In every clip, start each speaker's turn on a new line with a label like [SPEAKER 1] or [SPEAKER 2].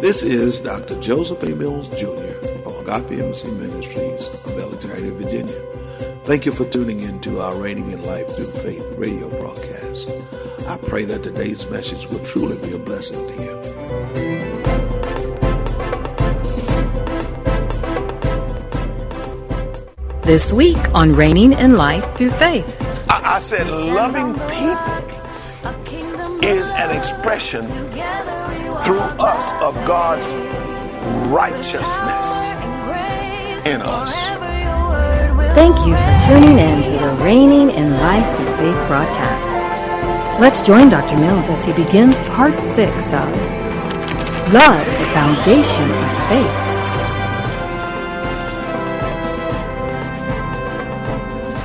[SPEAKER 1] This is Dr. Joseph A. Mills Jr. of Agape Embassy Ministries of Alexandria, Virginia. Thank you for tuning in to our Reigning in Life Through Faith radio broadcast. I pray that today's message will truly be a blessing to you.
[SPEAKER 2] This week on Reigning in Life Through Faith.
[SPEAKER 1] I, I said, loving people is an expression through us of God's righteousness in us.
[SPEAKER 2] Thank you for tuning in to the Reigning in Life Through Faith broadcast. Let's join Dr. Mills as he begins part six of Love, the Foundation of Faith.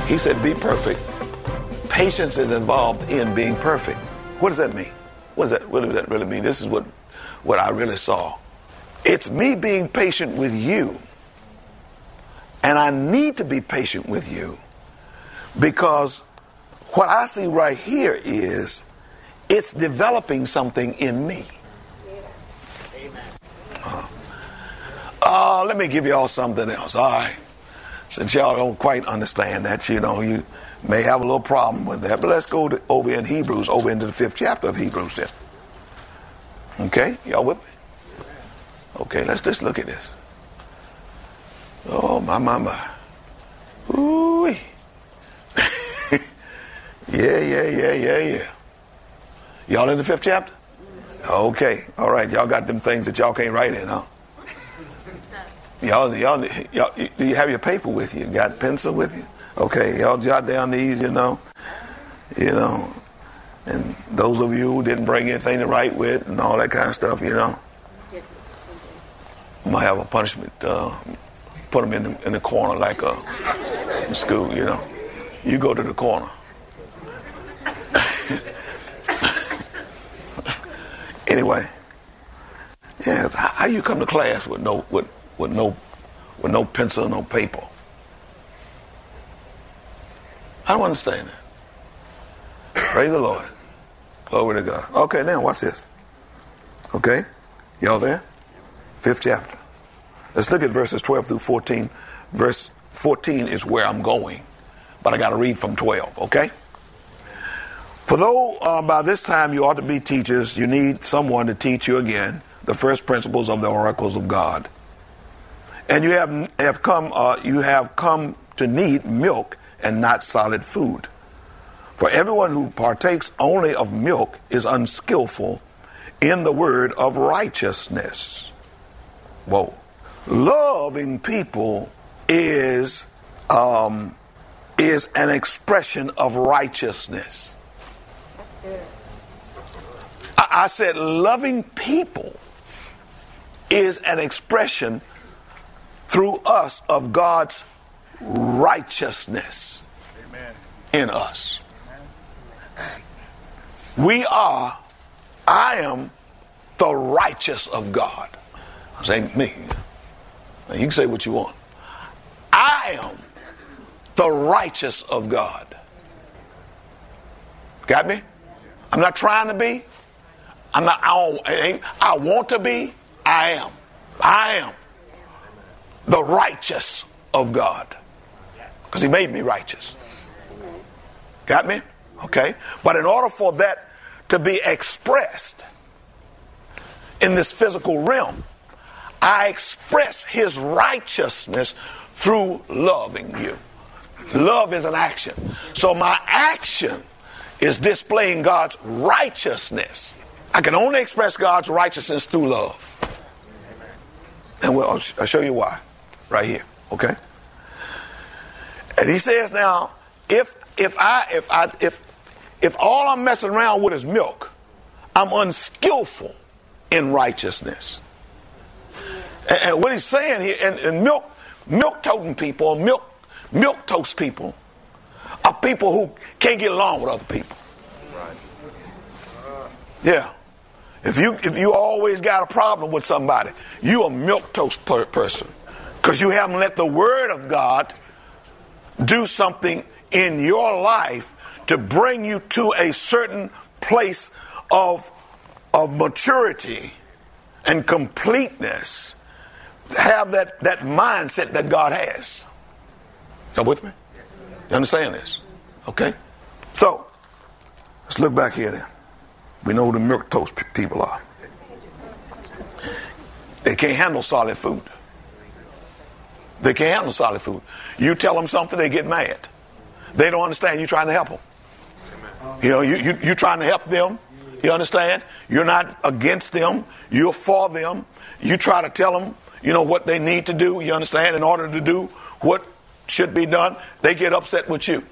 [SPEAKER 1] He said, be perfect. Patience is involved in being perfect. What does that mean? What does that, what does that really mean? This is what, what I really saw. It's me being patient with you. And I need to be patient with you because what I see right here is it's developing something in me. Uh, uh, let me give y'all something else. All right. Since y'all don't quite understand that, you know, you may have a little problem with that. But let's go to, over in Hebrews, over into the fifth chapter of Hebrews then. Okay? Y'all with me? Okay, let's just look at this. Oh, my, my, my. Ooh. yeah, yeah, yeah, yeah, yeah. Y'all in the fifth chapter? Okay, all right. Y'all got them things that y'all can't write in, huh? Y'all, y'all, y'all, do you have your paper with you? Got pencil with you? Okay, y'all jot down these, you know, you know, and those of you who didn't bring anything to write with and all that kind of stuff, you know, might have a punishment. Uh, put them in the, in the corner like a in school, you know. You go to the corner. anyway, yeah, how you come to class with no with with no with no pencil, no paper? I don't understand that. Praise the Lord. Glory to God. Okay, now watch this. Okay? Y'all there? Fifth chapter. Let's look at verses 12 through 14. Verse 14 is where I'm going, but I got to read from 12, okay? For though uh, by this time you ought to be teachers, you need someone to teach you again the first principles of the oracles of God. And you have, have come, uh, you have come to need milk and not solid food. For everyone who partakes only of milk is unskillful in the word of righteousness. Whoa. Loving people is um, is an expression of righteousness. I, I said loving people is an expression through us of God's righteousness Amen. in us. We are, I am the righteous of God. I'm me. Now you can say what you want. I am the righteous of God. Got me? I'm not trying to be. I'm not. I, I want to be. I am. I am the righteous of God because He made me righteous. Got me? Okay. But in order for that to be expressed in this physical realm, I express his righteousness through loving you. Love is an action. So my action is displaying God's righteousness. I can only express God's righteousness through love. And we'll, I'll show you why right here. Okay? And he says now, if if I if I if if all I'm messing around with is milk, I'm unskillful in righteousness. And, and what he's saying here, and, and milk, milk toting people, milk, milk toast people, are people who can't get along with other people. Yeah. If you if you always got a problem with somebody, you a milk toast per- person because you haven't let the Word of God do something in your life to bring you to a certain place of of maturity and completeness. Have that that mindset that God has. You with me? You understand this? Okay. So let's look back here then. We know who the milk toast people are. They can't handle solid food. They can't handle solid food. You tell them something, they get mad. They don't understand you trying to help them. You know, you, you, you're trying to help them. You understand? You're not against them. You're for them. You try to tell them, you know, what they need to do. You understand? In order to do what should be done, they get upset with you.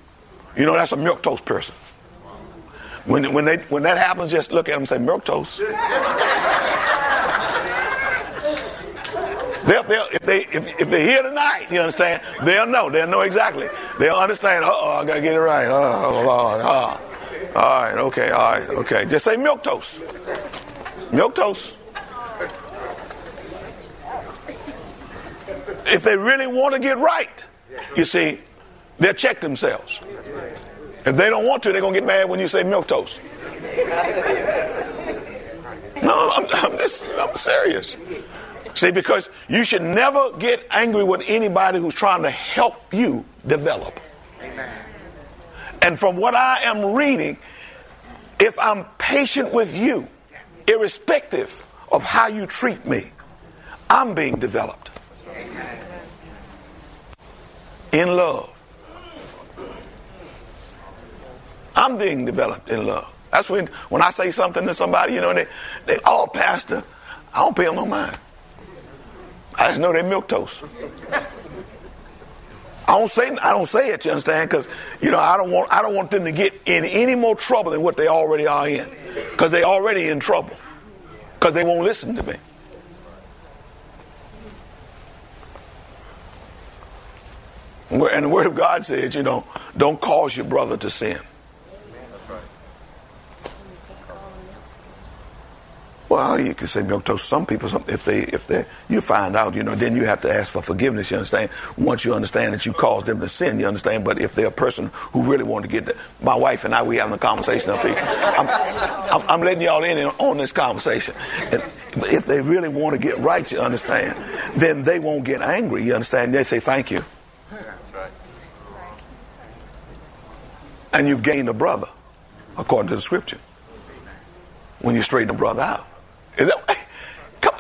[SPEAKER 1] You know, that's a milk toast person. When, when, they, when that happens, just look at them and say, milk toast. They'll, they'll, if, they, if, if they're here tonight, you understand, they'll know. They'll know exactly. They'll understand, oh, I got to get it right. Oh, Lord. Oh. All right, okay, all right, okay. Just say milk toast. Milk toast. If they really want to get right, you see, they'll check themselves. If they don't want to, they're going to get mad when you say milk toast. No, I'm, I'm, just, I'm serious. See, because you should never get angry with anybody who's trying to help you develop. And from what I am reading, if I'm patient with you, irrespective of how you treat me, I'm being developed in love. I'm being developed in love. That's when when I say something to somebody, you know, they they all oh, pastor, I don't pay them no mind. I just know they're milk toast. I don't say I don't say it, you understand? Because you know I don't want I don't want them to get in any more trouble than what they already are in, because they already in trouble, because they won't listen to me. And the Word of God says, you know, don't cause your brother to sin. Well, you can say milk toast. Some people, if they, if they, you find out, you know, then you have to ask for forgiveness. You understand? Once you understand that you caused them to sin, you understand. But if they're a person who really want to get, my wife and I, we having a conversation up here. I'm, I'm, I'm letting y'all in on this conversation. And if they really want to get right, you understand, then they won't get angry. You understand? They say thank you. That's right. And you've gained a brother, according to the scripture. When you straighten a brother out. Is that,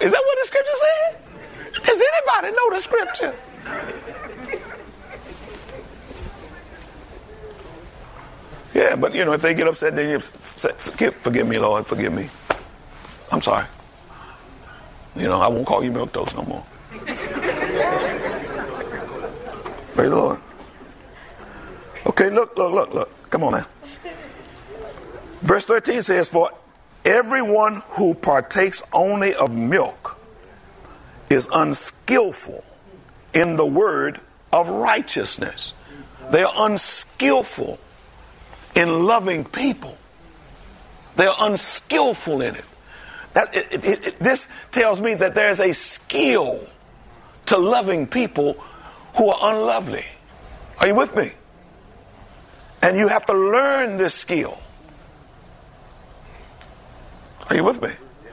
[SPEAKER 1] is that what the scripture said? Does anybody know the scripture? Yeah, but you know, if they get upset, then you say, forgive, forgive me, Lord, forgive me. I'm sorry. You know, I won't call you milk toast no more. Praise the Lord. Okay, look, look, look, look. Come on now. Verse 13 says, For Everyone who partakes only of milk is unskillful in the word of righteousness. They are unskillful in loving people. They are unskillful in it. That, it, it, it, this tells me that there's a skill to loving people who are unlovely. Are you with me? And you have to learn this skill. Are you with me?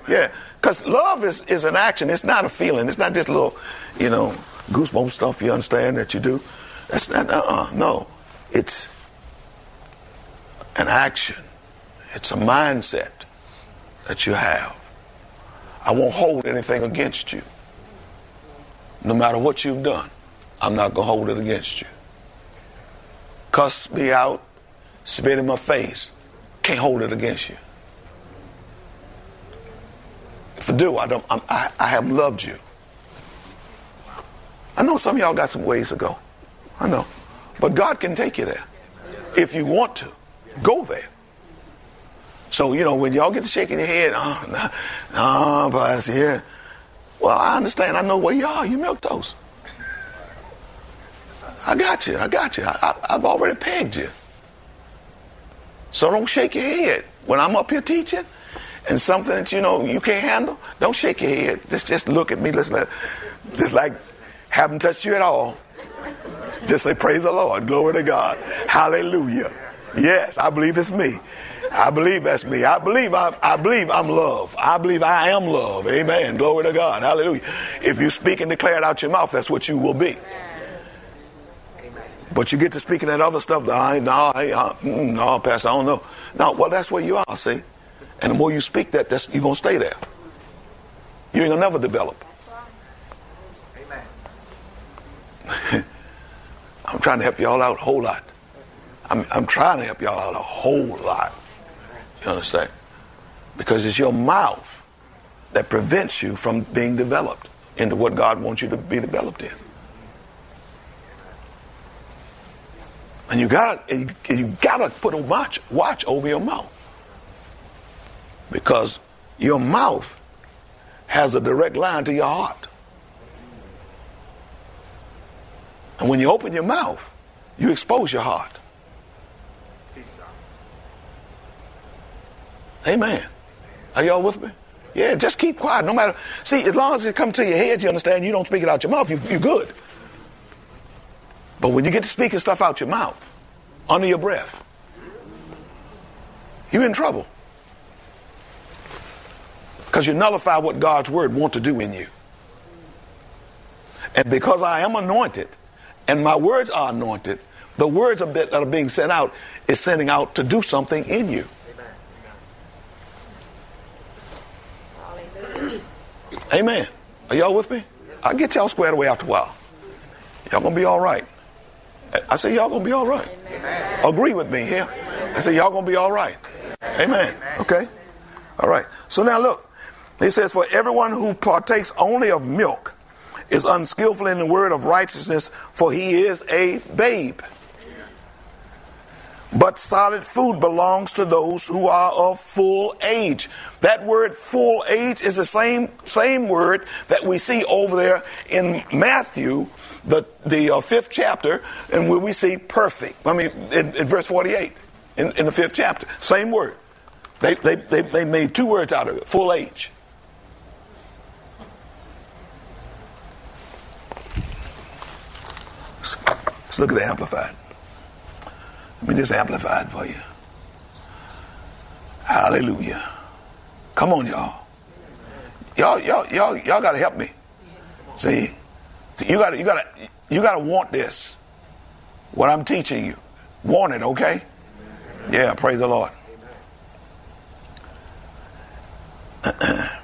[SPEAKER 1] Yeah. Because love is, is an action. It's not a feeling. It's not just little, you know, goosebump stuff you understand that you do. That's not, uh-uh, no. It's an action. It's a mindset that you have. I won't hold anything against you. No matter what you've done, I'm not going to hold it against you. Cuss me out, spit in my face, can't hold it against you. If I do, I don't. I, I have loved you. I know some of y'all got some ways to go. I know, but God can take you there if you want to. Go there. So, you know, when y'all get to shaking your head, oh, no, no, Pastor, here. Well, I understand. I know where you are. You milk toast. I got you. I got you. I, I, I've already pegged you. So don't shake your head. When I'm up here teaching and something that you know you can't handle, don't shake your head. Just just look at me. Listen, just like haven't touched you at all. Just say, Praise the Lord. Glory to God. Hallelujah. Yes, I believe it's me. I believe that's me. I believe I, I believe I'm love. I believe I am love. Amen. Glory to God. Hallelujah. If you speak and declare it out your mouth, that's what you will be. But you get to speaking that other stuff. I, no, I, uh, mm, no, Pastor, I don't know. No, well, that's where you are, see. And the more you speak that, that's, you're going to stay there. You ain't going to never develop. Amen. I'm trying to help y'all out a whole lot. I'm, I'm trying to help y'all out a whole lot. You understand? Because it's your mouth that prevents you from being developed into what God wants you to be developed in. And you gotta you, you gotta put a watch watch over your mouth. Because your mouth has a direct line to your heart. And when you open your mouth, you expose your heart. Amen. Are y'all with me? Yeah, just keep quiet. No matter. See, as long as it comes to your head, you understand, you don't speak it out your mouth, you, you're good. But when you get to speaking stuff out your mouth, under your breath, you're in trouble. Because you nullify what God's word wants to do in you. And because I am anointed, and my words are anointed, the words that are being sent out is sending out to do something in you. Amen. Are y'all with me? I'll get y'all squared away after a while. Y'all gonna be all right. I say y'all gonna be all right. Amen. Agree with me here. I say y'all gonna be all right. Amen. Okay. All right. So now look. He says, For everyone who partakes only of milk is unskillful in the word of righteousness, for he is a babe. But solid food belongs to those who are of full age. That word full age is the same, same word that we see over there in Matthew, the, the uh, fifth chapter, and where we see perfect. I mean, in, in verse 48, in, in, the fifth chapter. Same word. They, they, they, they made two words out of it full age. Let's look at the Amplified. Let me just amplify it for you. Hallelujah. Come on, y'all. Y'all, y'all, y'all, y'all gotta help me. See, you gotta, you gotta, you gotta want this. What I'm teaching you. Want it, okay? Yeah, praise the Lord.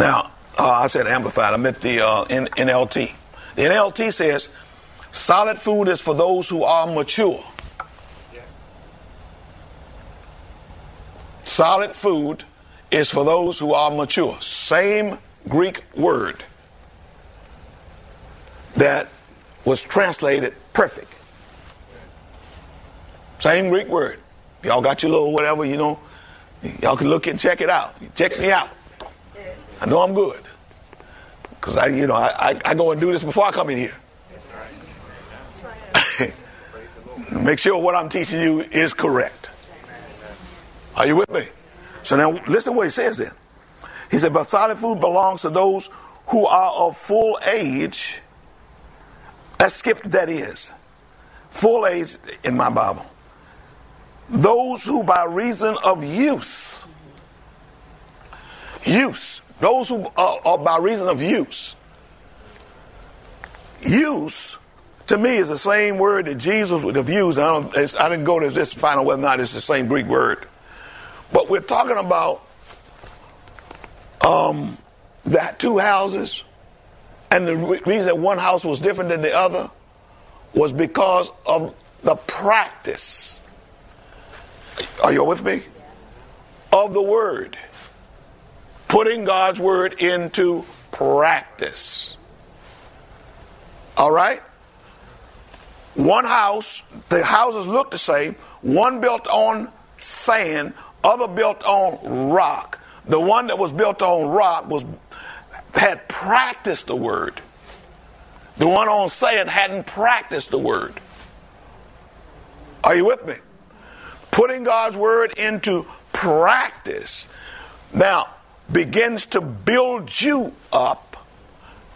[SPEAKER 1] Now, uh, I said amplified. I meant the uh, NLT. The NLT says solid food is for those who are mature. Solid food is for those who are mature. Same Greek word that was translated perfect. Same Greek word. Y'all got your little whatever, you know. Y'all can look and check it out. Check me out. I know I'm good. Because I, you know, I, I, I, go and do this before I come in here. Make sure what I'm teaching you is correct. Are you with me? So now listen to what he says then. He said, but solid food belongs to those who are of full age. Let's skip that is. Full age in my Bible. Those who by reason of use, use, those who are, are by reason of use. Use to me is the same word that Jesus would have used. I, don't, I didn't go to this final whether or not it's the same Greek word. But we're talking about um, that two houses, and the re- reason that one house was different than the other was because of the practice. Are you with me? Of the word putting God's word into practice. All right? One house, the houses look the same. One built on sand, other built on rock. The one that was built on rock was had practiced the word. The one on sand hadn't practiced the word. Are you with me? Putting God's word into practice now begins to build you up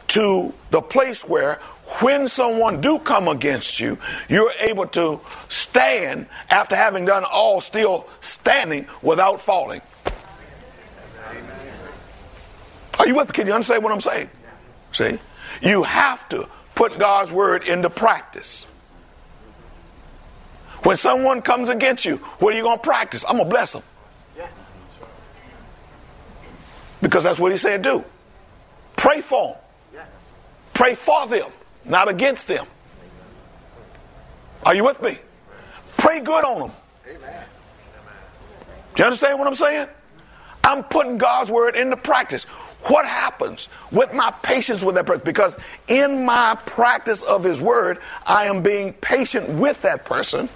[SPEAKER 1] to the place where when someone do come against you, you're able to stand after having done all still standing without falling. Are you with me? Can you understand what I'm saying? See? You have to put God's word into practice. When someone comes against you, what are you going to practice? I'm going to bless them. Because that's what he said do. Pray for them. Pray for them, not against them. Are you with me? Pray good on them. Do you understand what I'm saying? I'm putting God's word into practice. What happens with my patience with that person? Because in my practice of his word, I am being patient with that person.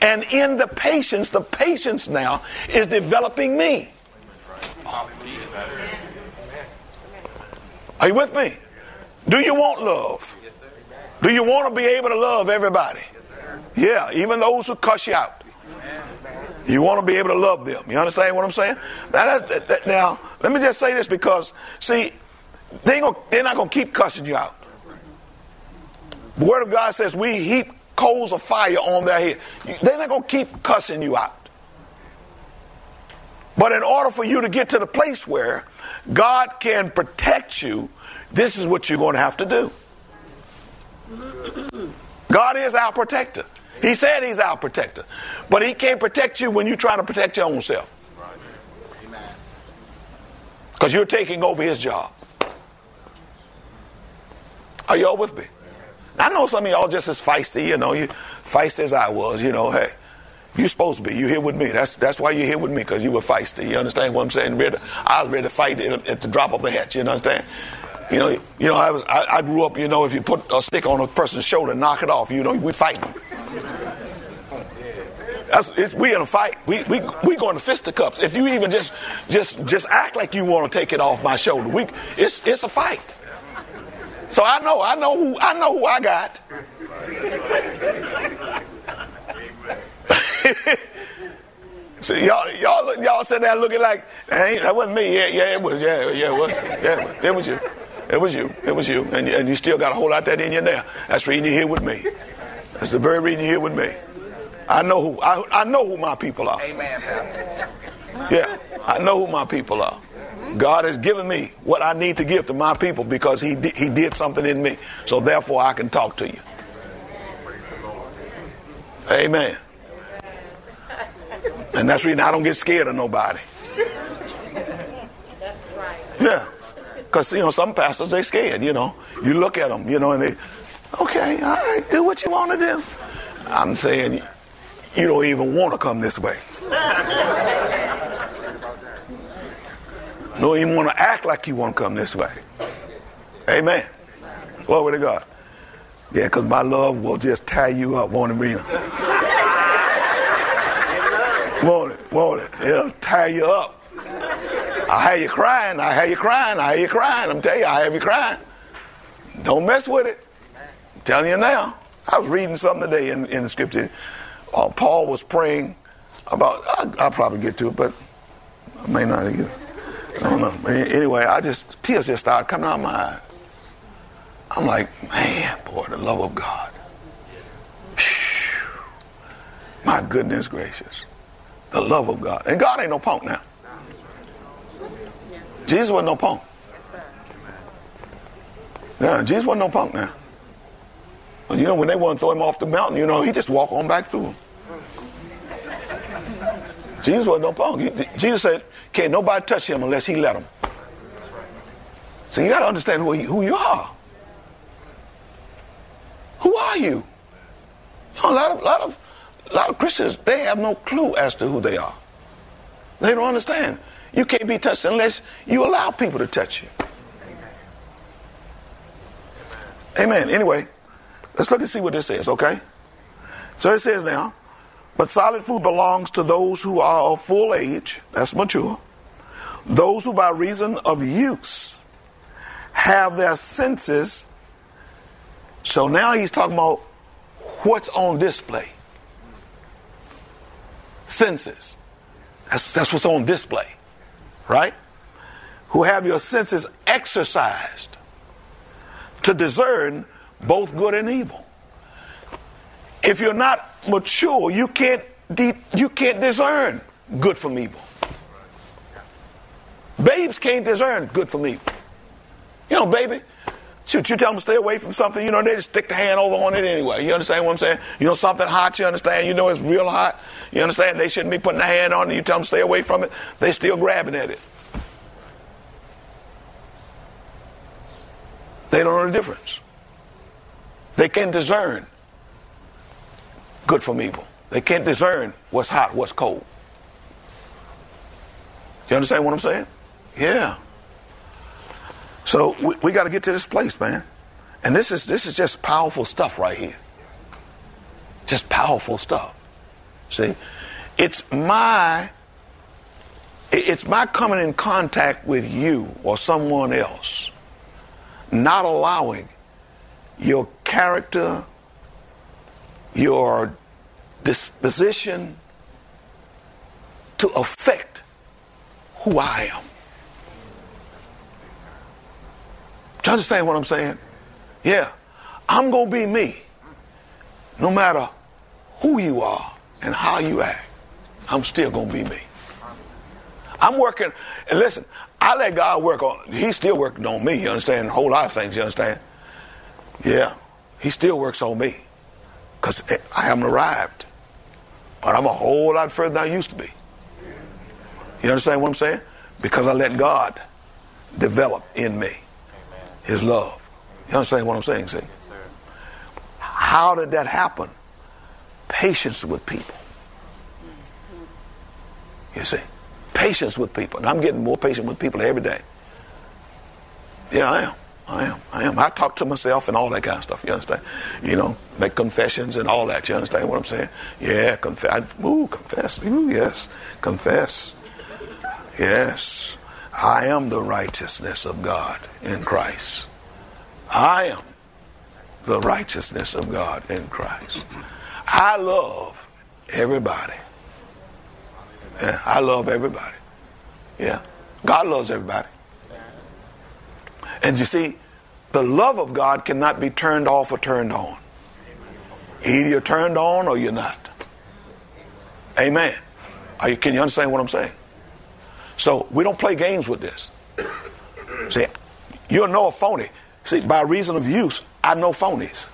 [SPEAKER 1] And in the patience, the patience now is developing me. Are you with me? Do you want love? Do you want to be able to love everybody? Yeah, even those who cuss you out. You want to be able to love them. You understand what I'm saying? Now, that, that, now let me just say this because, see, they gonna, they're not going to keep cussing you out. The Word of God says we heap coals of fire on their head. They're not going to keep cussing you out. But in order for you to get to the place where God can protect you, this is what you're going to have to do. God is our protector. He said he's our protector. But he can't protect you when you're trying to protect your own self. Because you're taking over his job. Are y'all with me? I know some of y'all just as feisty, you know, you feisty as I was, you know, hey. You're supposed to be. You're here with me. That's that's why you're here with me because you were feisty. You understand what I'm saying? Ready, I was ready to fight at the drop of a hat. You understand? You know, you know. I was. I, I, grew up. You know, if you put a stick on a person's shoulder, knock it off. You know, we fighting. That's, we in a fight. We we we going to fisticuffs. If you even just just just act like you want to take it off my shoulder, we it's it's a fight. So I know I know who I know who I got. So y'all, y'all, y'all sitting there looking like hey, that wasn't me. Yeah, yeah, it was. Yeah, yeah, it was. Yeah, it was you. It was you. It was you. And, and you still got a whole lot that in you now. That's the reason you're here with me. That's the very reason you're here with me. I know who I, I know who my people are. Amen. Yeah, I know who my people are. God has given me what I need to give to my people because He He did something in me. So therefore, I can talk to you. Amen. And that's the reason I don't get scared of nobody. That's right. Yeah. Because, you know, some pastors, they scared, you know. You look at them, you know, and they, okay, all right, do what you want to do. I'm saying, you don't even want to come this way. don't even want to act like you want to come this way. Amen. Glory to God. Yeah, because my love will just tie you up, won't it, Rena? Won't it? Won't it? It'll tie you up. I have you crying. I have you crying. I have you crying. I'm telling you, I have you crying. Don't mess with it. I'm telling you now. I was reading something today in, in the scripture. Uh, Paul was praying about, I, I'll probably get to it, but I may not either. I don't know. But anyway, I just, tears just started coming out of my eyes. I'm like, man, boy, the love of God. Whew. My goodness gracious. The love of God. And God ain't no punk now. Jesus wasn't no punk. Yeah, Jesus wasn't no punk now. You know, when they want to throw him off the mountain, you know, he just walk on back through them. Jesus wasn't no punk. He, Jesus said, can't nobody touch him unless he let them. So you got to understand who you, who you are. Who are you? you know, a lot of, lot of, a lot of Christians they have no clue as to who they are. They don't understand. You can't be touched unless you allow people to touch you. Amen. Anyway, Let's look and see what this says, okay? So it says now, but solid food belongs to those who are of full age, that's mature, those who by reason of use have their senses. So now he's talking about what's on display. Senses. That's, that's what's on display, right? Who have your senses exercised to discern both good and evil. If you're not mature, you can't de- you can't discern good from evil. Babes can't discern good from evil. You know, baby, shoot, you tell them to stay away from something, you know, they just stick the hand over on it anyway. You understand what I'm saying? You know, something hot, you understand? You know it's real hot. You understand? They shouldn't be putting their hand on it. You tell them stay away from it. They still grabbing at it. They don't know the difference. They can't discern good from evil. They can't discern what's hot, what's cold. You understand what I'm saying? Yeah. So we, we got to get to this place, man. And this is this is just powerful stuff right here. Just powerful stuff. See, it's my it's my coming in contact with you or someone else, not allowing your character, your disposition to affect who I am. You understand what I'm saying? Yeah. I'm going to be me. No matter who you are and how you act, I'm still going to be me. I'm working, and listen, I let God work on, He's still working on me, you understand? A whole lot of things, you understand? Yeah, He still works on me because I haven't arrived. But I'm a whole lot further than I used to be. You understand what I'm saying? Because I let God develop in me His love. You understand what I'm saying? See? How did that happen? Patience with people. You see? Patience with people. And I'm getting more patient with people every day. Yeah, I am. I am. I am. I talk to myself and all that kind of stuff. You understand? You know, make confessions and all that. You understand what I'm saying? Yeah, confess. Ooh, confess. Ooh, yes. Confess. Yes. I am the righteousness of God in Christ. I am the righteousness of God in Christ. I love everybody. Yeah, I love everybody. Yeah. God loves everybody. And you see, the love of God cannot be turned off or turned on. Either you're turned on or you're not. Amen. You, can you understand what I'm saying? So we don't play games with this. See, you'll know a phony. See, by reason of use, I know phonies.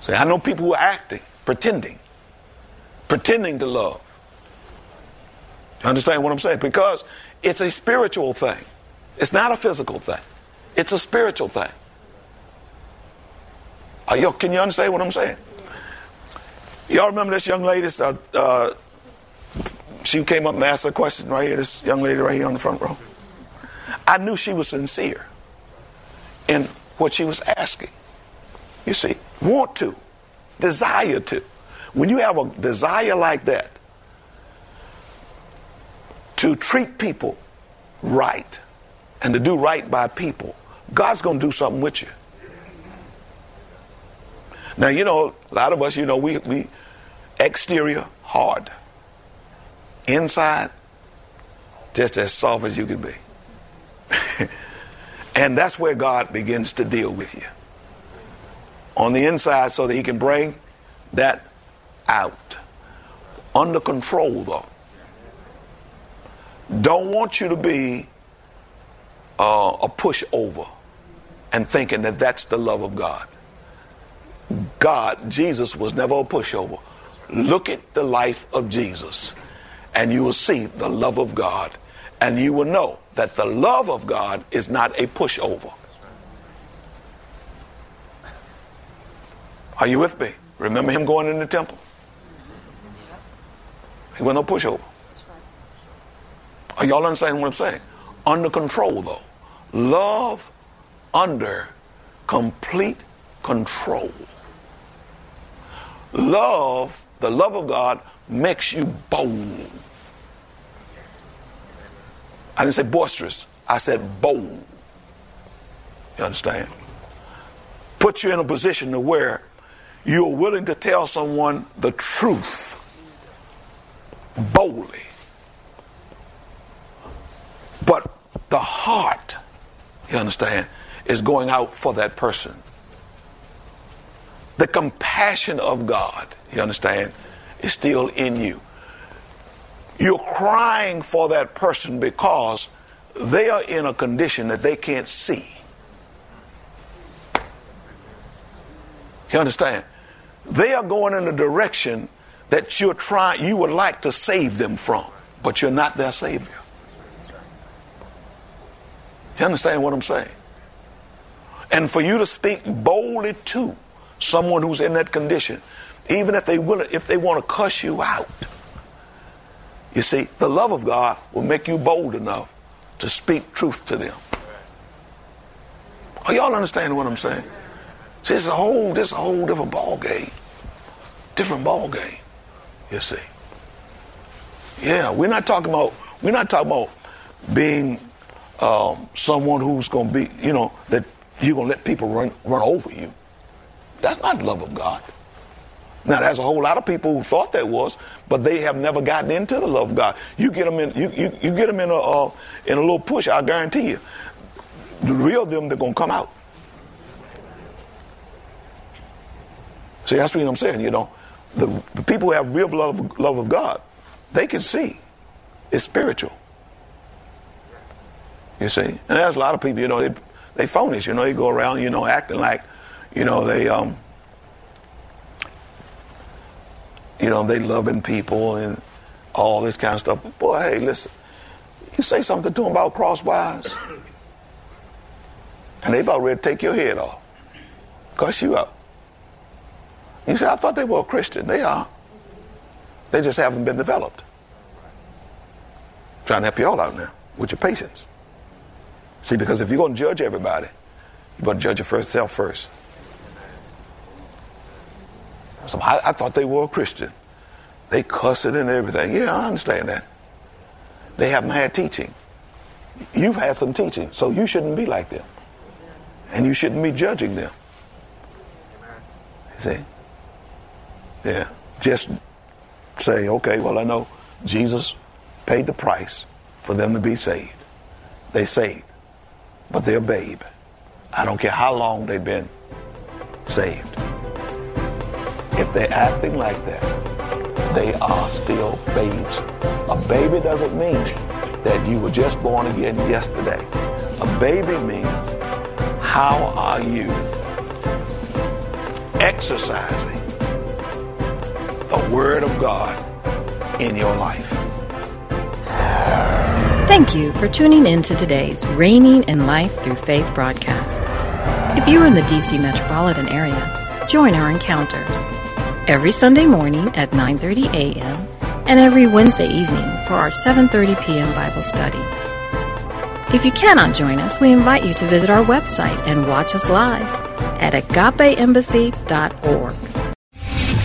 [SPEAKER 1] See, I know people who are acting, pretending, pretending to love. You understand what I'm saying? Because it's a spiritual thing. It's not a physical thing. It's a spiritual thing. Are you, can you understand what I'm saying? Y'all remember this young lady? Uh, uh, she came up and asked a question right here. This young lady right here on the front row. I knew she was sincere in what she was asking. You see, want to, desire to. When you have a desire like that to treat people right, and to do right by people, God's going to do something with you. Now, you know, a lot of us, you know, we, we exterior hard, inside just as soft as you can be. and that's where God begins to deal with you. On the inside, so that He can bring that out. Under control, though. Don't want you to be uh, a pushover and thinking that that's the love of God. God, Jesus was never a pushover. Look at the life of Jesus, and you will see the love of God, and you will know that the love of God is not a pushover. Are you with me? Remember him going in the temple? He wasn't no pushover. Are y'all understanding what I'm saying? Under control, though. Love under complete control. Love, the love of God, makes you bold. I didn't say boisterous, I said bold. You understand? Put you in a position to where you're willing to tell someone the truth boldly. But the heart, you understand, is going out for that person. The compassion of God, you understand, is still in you. You're crying for that person because they are in a condition that they can't see. You understand? They are going in a direction that you're trying, you would like to save them from, but you're not their savior. You understand what I'm saying? And for you to speak boldly to someone who's in that condition, even if they will, if they want to cuss you out, you see, the love of God will make you bold enough to speak truth to them. Are y'all understanding what I'm saying? See, it's a whole, this is a whole different ball game. Different ball game. You see. Yeah, we're not talking about we're not talking about being um, someone who's going to be, you know, that you're going to let people run run over you. That's not love of God. Now, there's a whole lot of people who thought that was, but they have never gotten into the love of God. You get them in, you, you, you get them in a uh, in a little push. I guarantee you, the real them they're gonna come out. See, that's what I'm saying. You know, the, the people who have real love, love of God, they can see. It's spiritual. You see, and there's a lot of people. You know, they they phonies. You know, they go around, you know, acting like, you know, they um, you know, they loving people and all this kind of stuff. Boy, hey, listen, you say something to them about crosswise, and they about ready to take your head off, cuss you out. You say, I thought they were a Christian. They are. They just haven't been developed. I'm trying to help you all out now with your patience. See, because if you're going to judge everybody, you better judge yourself first. So I, I, thought they were a Christian. They cussing and everything. Yeah, I understand that. They haven't had teaching. You've had some teaching, so you shouldn't be like them. And you shouldn't be judging them. You see? Yeah. Just say, okay, well, I know Jesus paid the price for them to be saved. They saved, but they're a babe. I don't care how long they've been saved. They're acting like that, they are still babes. A baby doesn't mean that you were just born again yesterday. A baby means how are you exercising the Word of God in your life.
[SPEAKER 2] Thank you for tuning in to today's Reigning in Life Through Faith broadcast. If you're in the DC metropolitan area, join our encounters every Sunday morning at 9:30 a.m. and every Wednesday evening for our 7:30 p.m. Bible study. If you cannot join us, we invite you to visit our website and watch us live at agapeembassy.org.